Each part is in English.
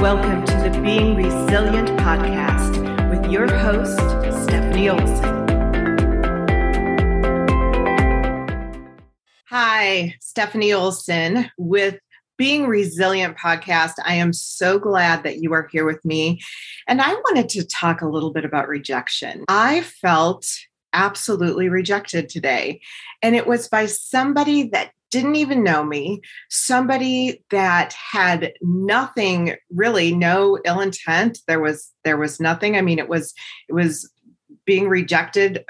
Welcome to the Being Resilient podcast with your host, Stephanie Olson. Hi, Stephanie Olson with Being Resilient podcast. I am so glad that you are here with me. And I wanted to talk a little bit about rejection. I felt absolutely rejected today, and it was by somebody that didn't even know me, somebody that had nothing really, no ill intent. There was there was nothing. I mean, it was it was being rejected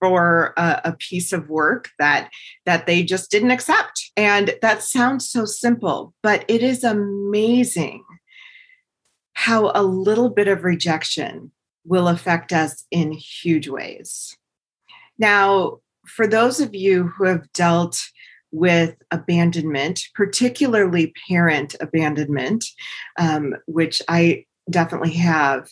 for a, a, piece of work that that they just didn't accept and that sounds so simple but it is amazing how a little bit of rejection will affect us in huge ways now for those of you who have dealt with abandonment, particularly parent abandonment, um, which I definitely have.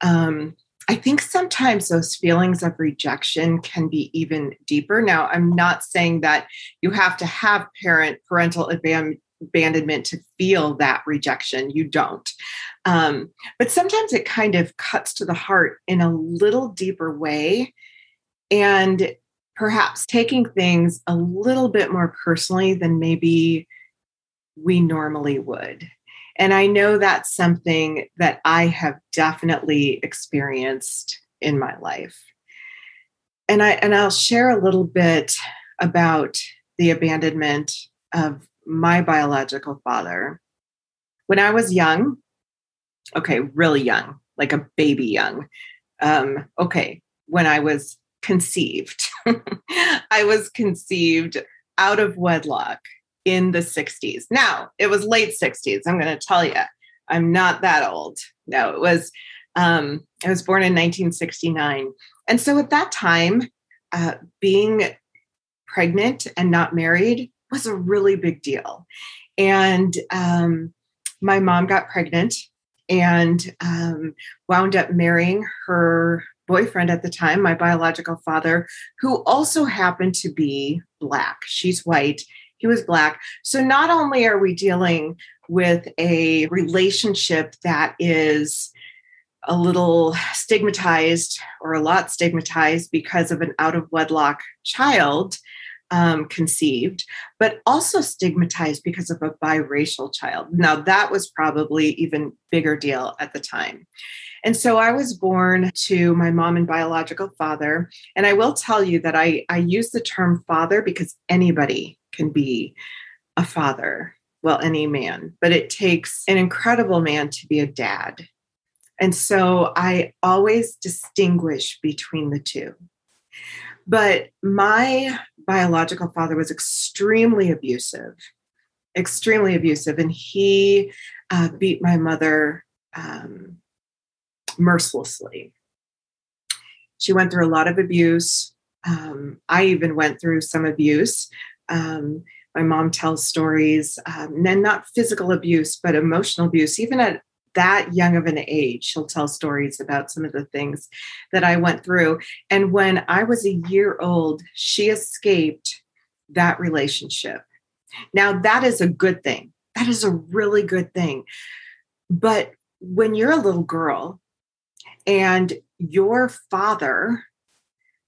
Um, I think sometimes those feelings of rejection can be even deeper. Now, I'm not saying that you have to have parent parental abandonment to feel that rejection. You don't. Um, but sometimes it kind of cuts to the heart in a little deeper way. And perhaps taking things a little bit more personally than maybe we normally would. And I know that's something that I have definitely experienced in my life. And I and I'll share a little bit about the abandonment of my biological father. When I was young, okay, really young, like a baby young. Um, okay, when I was conceived. I was conceived out of wedlock in the 60s. Now, it was late 60s. I'm going to tell you, I'm not that old. No, it was, um, I was born in 1969. And so at that time, uh, being pregnant and not married was a really big deal. And um, my mom got pregnant and um, wound up marrying her boyfriend at the time, my biological father, who also happened to be black. She's white, he was black. So not only are we dealing with a relationship that is a little stigmatized or a lot stigmatized because of an out of wedlock child um, conceived, but also stigmatized because of a biracial child. Now, that was probably even bigger deal at the time. And so I was born to my mom and biological father. And I will tell you that I, I use the term father because anybody can be a father, well, any man, but it takes an incredible man to be a dad. And so I always distinguish between the two. But my biological father was extremely abusive, extremely abusive. And he uh, beat my mother um, mercilessly. She went through a lot of abuse. Um, I even went through some abuse. Um, my mom tells stories, um, and not physical abuse, but emotional abuse. Even at that young of an age, she'll tell stories about some of the things that I went through. And when I was a year old, she escaped that relationship. Now, that is a good thing. That is a really good thing. But when you're a little girl and your father,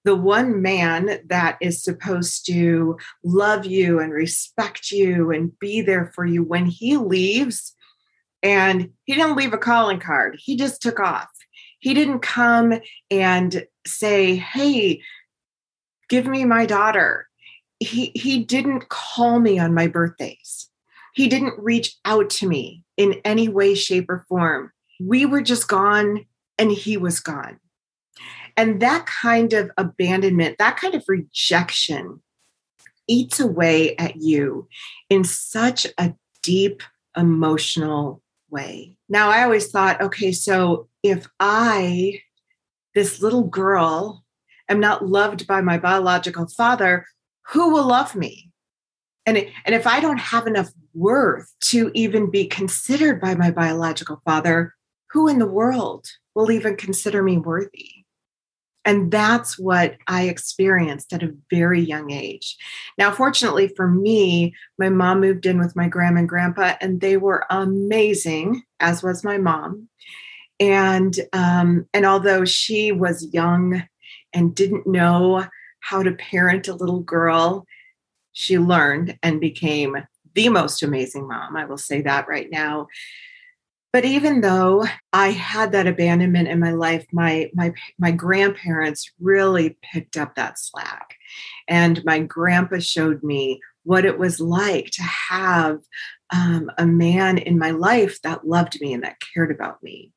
the one man that is supposed to love you and respect you and be there for you, when he leaves, and he didn't leave a calling card, he just took off. He didn't come and say, Hey, give me my daughter. He, he didn't call me on my birthdays. He didn't reach out to me in any way, shape, or form. We were just gone and he was gone. And that kind of abandonment, that kind of rejection eats away at you in such a deep emotional way. Now, I always thought, okay, so if I, this little girl, am not loved by my biological father, who will love me? And, and if I don't have enough worth to even be considered by my biological father, who in the world will even consider me worthy. And that's what I experienced at a very young age. Now, fortunately for me, my mom moved in with my grandma and grandpa, and they were amazing, as was my mom. And um, and although she was young and didn't know how to parent a little girl, she learned and became the most amazing mom. I will say that right now. But even though I had that abandonment in my life, my my my grandparents really picked up that slack. And my grandpa showed me what it was like to have um, a man in my life that loved me and that cared about me.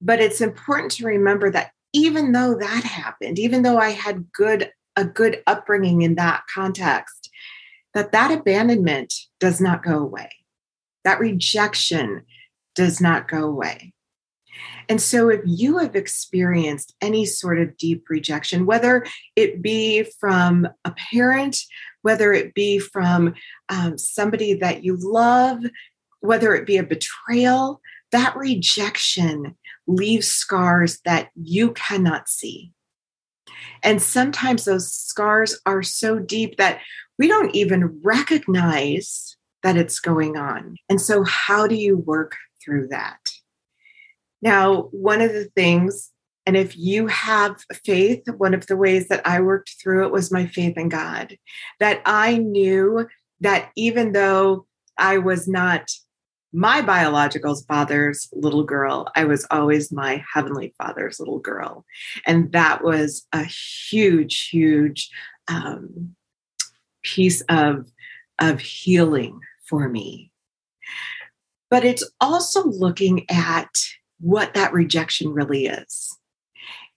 But it's important to remember that even though that happened, even though I had good a good upbringing in that context, that that abandonment does not go away that rejection does not go away. And so, if you have experienced any sort of deep rejection, whether it be from a parent, whether it be from um, somebody that you love, whether it be a betrayal, that rejection leaves scars that you cannot see. And sometimes those scars are so deep that we don't even recognize that it's going on. And so, how do you work through that? Now, one of the things, and if you have faith, one of the ways that I worked through it was my faith in God, that I knew that even though I was not my biological father's little girl, I was always my heavenly father's little girl. And that was a huge, huge um, piece of, of healing for me. But it's also looking at what that rejection really is.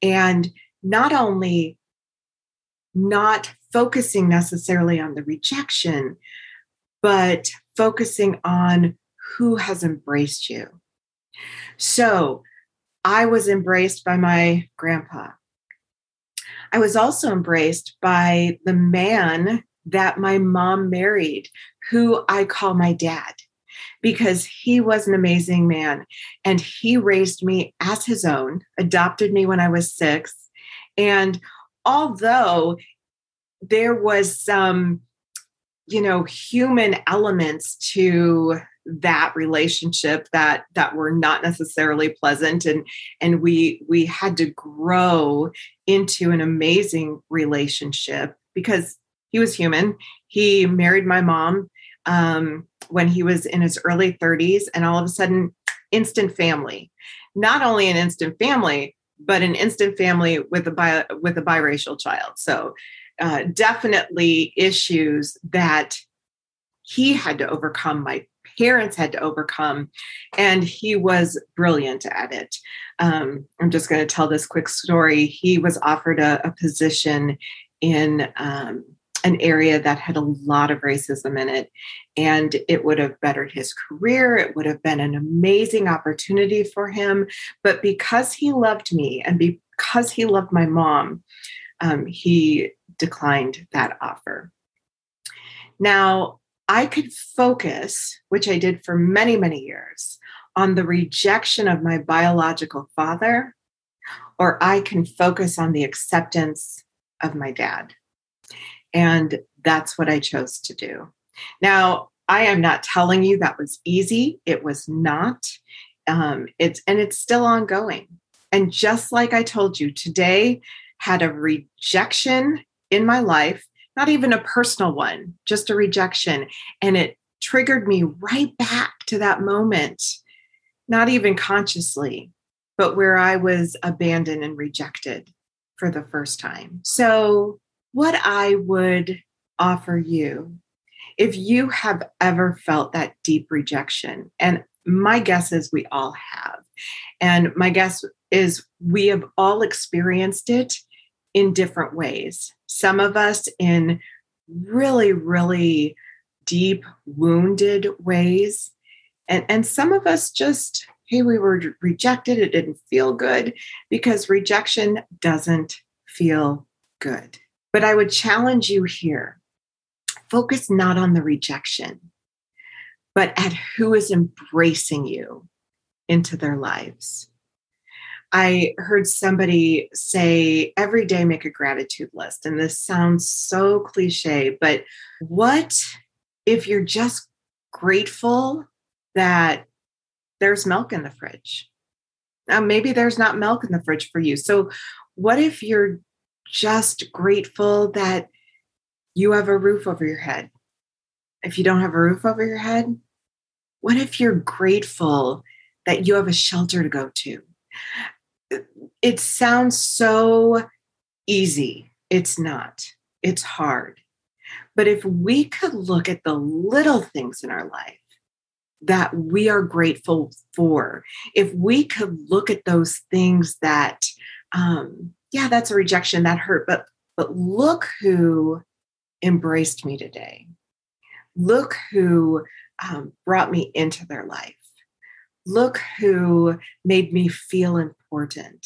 And not only not focusing necessarily on the rejection, but focusing on who has embraced you. So I was embraced by my grandpa. I was also embraced by the man that my mom married, who I call my dad, because he was an amazing man and he raised me as his own, adopted me when I was six. And although there was some, you know, human elements to that relationship that that were not necessarily pleasant and and we we had to grow into an amazing relationship because he was human. He married my mom um, when he was in his early 30s, and all of a sudden, instant family. Not only an instant family, but an instant family with a bi- with a biracial child. So, uh, definitely issues that he had to overcome. My parents had to overcome, and he was brilliant at it. Um, I'm just going to tell this quick story. He was offered a, a position in um, an area that had a lot of racism in it. And it would have bettered his career. It would have been an amazing opportunity for him. But because he loved me and because he loved my mom, um, he declined that offer. Now, I could focus, which I did for many, many years, on the rejection of my biological father, or I can focus on the acceptance of my dad. And that's what I chose to do. Now, I am not telling you that was easy. It was not. Um, it's and it's still ongoing. And just like I told you, today had a rejection in my life, not even a personal one, just a rejection. And it triggered me right back to that moment, not even consciously, but where I was abandoned and rejected for the first time. So what I would offer you if you have ever felt that deep rejection, and my guess is we all have, and my guess is we have all experienced it in different ways. Some of us in really, really deep, wounded ways, and, and some of us just, hey, we were rejected, it didn't feel good because rejection doesn't feel good. But I would challenge you here focus not on the rejection, but at who is embracing you into their lives. I heard somebody say every day make a gratitude list. And this sounds so cliche, but what if you're just grateful that there's milk in the fridge? Now, maybe there's not milk in the fridge for you. So, what if you're just grateful that you have a roof over your head? If you don't have a roof over your head, what if you're grateful that you have a shelter to go to? It sounds so easy. It's not, it's hard. But if we could look at the little things in our life that we are grateful for, if we could look at those things that, um, yeah, that's a rejection, that hurt, but but look who embraced me today. Look who um, brought me into their life. Look who made me feel important.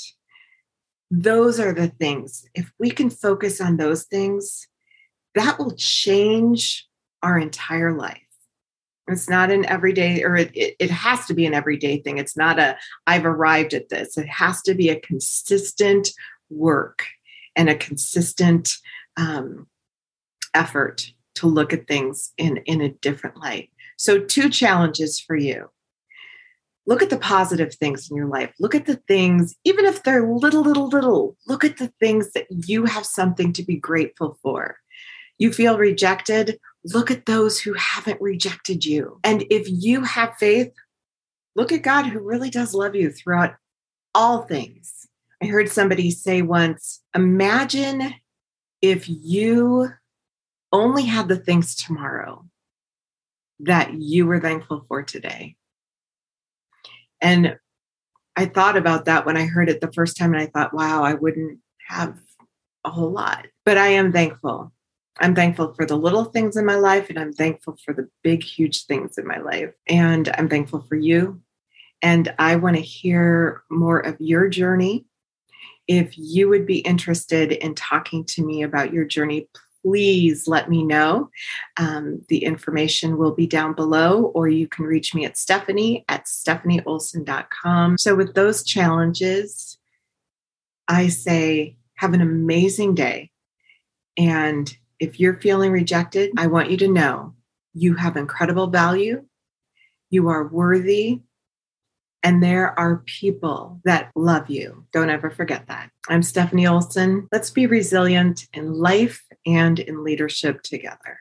Those are the things. If we can focus on those things, that will change our entire life. It's not an everyday, or it, it, it, has to be an everyday thing. It's not a, I've arrived at this. It has to be a consistent work and a consistent um, effort to look at things in, in a different light. So, two challenges for you. Look at the positive things in your life. Look at the things, even if they're little, little, little, look at the things that you have something to be grateful for. You feel rejected, look at those who haven't rejected you. And if you have faith, look at God who really does love you throughout all things. I heard somebody say once imagine if you only had the things tomorrow that you were thankful for today. And I thought about that when I heard it the first time, and I thought, wow, I wouldn't have a whole lot. But I am thankful. I'm thankful for the little things in my life, and I'm thankful for the big, huge things in my life. And I'm thankful for you. And I want to hear more of your journey. If you would be interested in talking to me about your journey, please let me know. Um, the information will be down below, or you can reach me at Stephanie at stephanieolson.com. So, with those challenges, I say, have an amazing day. And if you're feeling rejected, I want you to know you have incredible value, you are worthy, and there are people that love you. Don't ever forget that. I'm Stephanie Olson. Let's be resilient in life and in leadership together.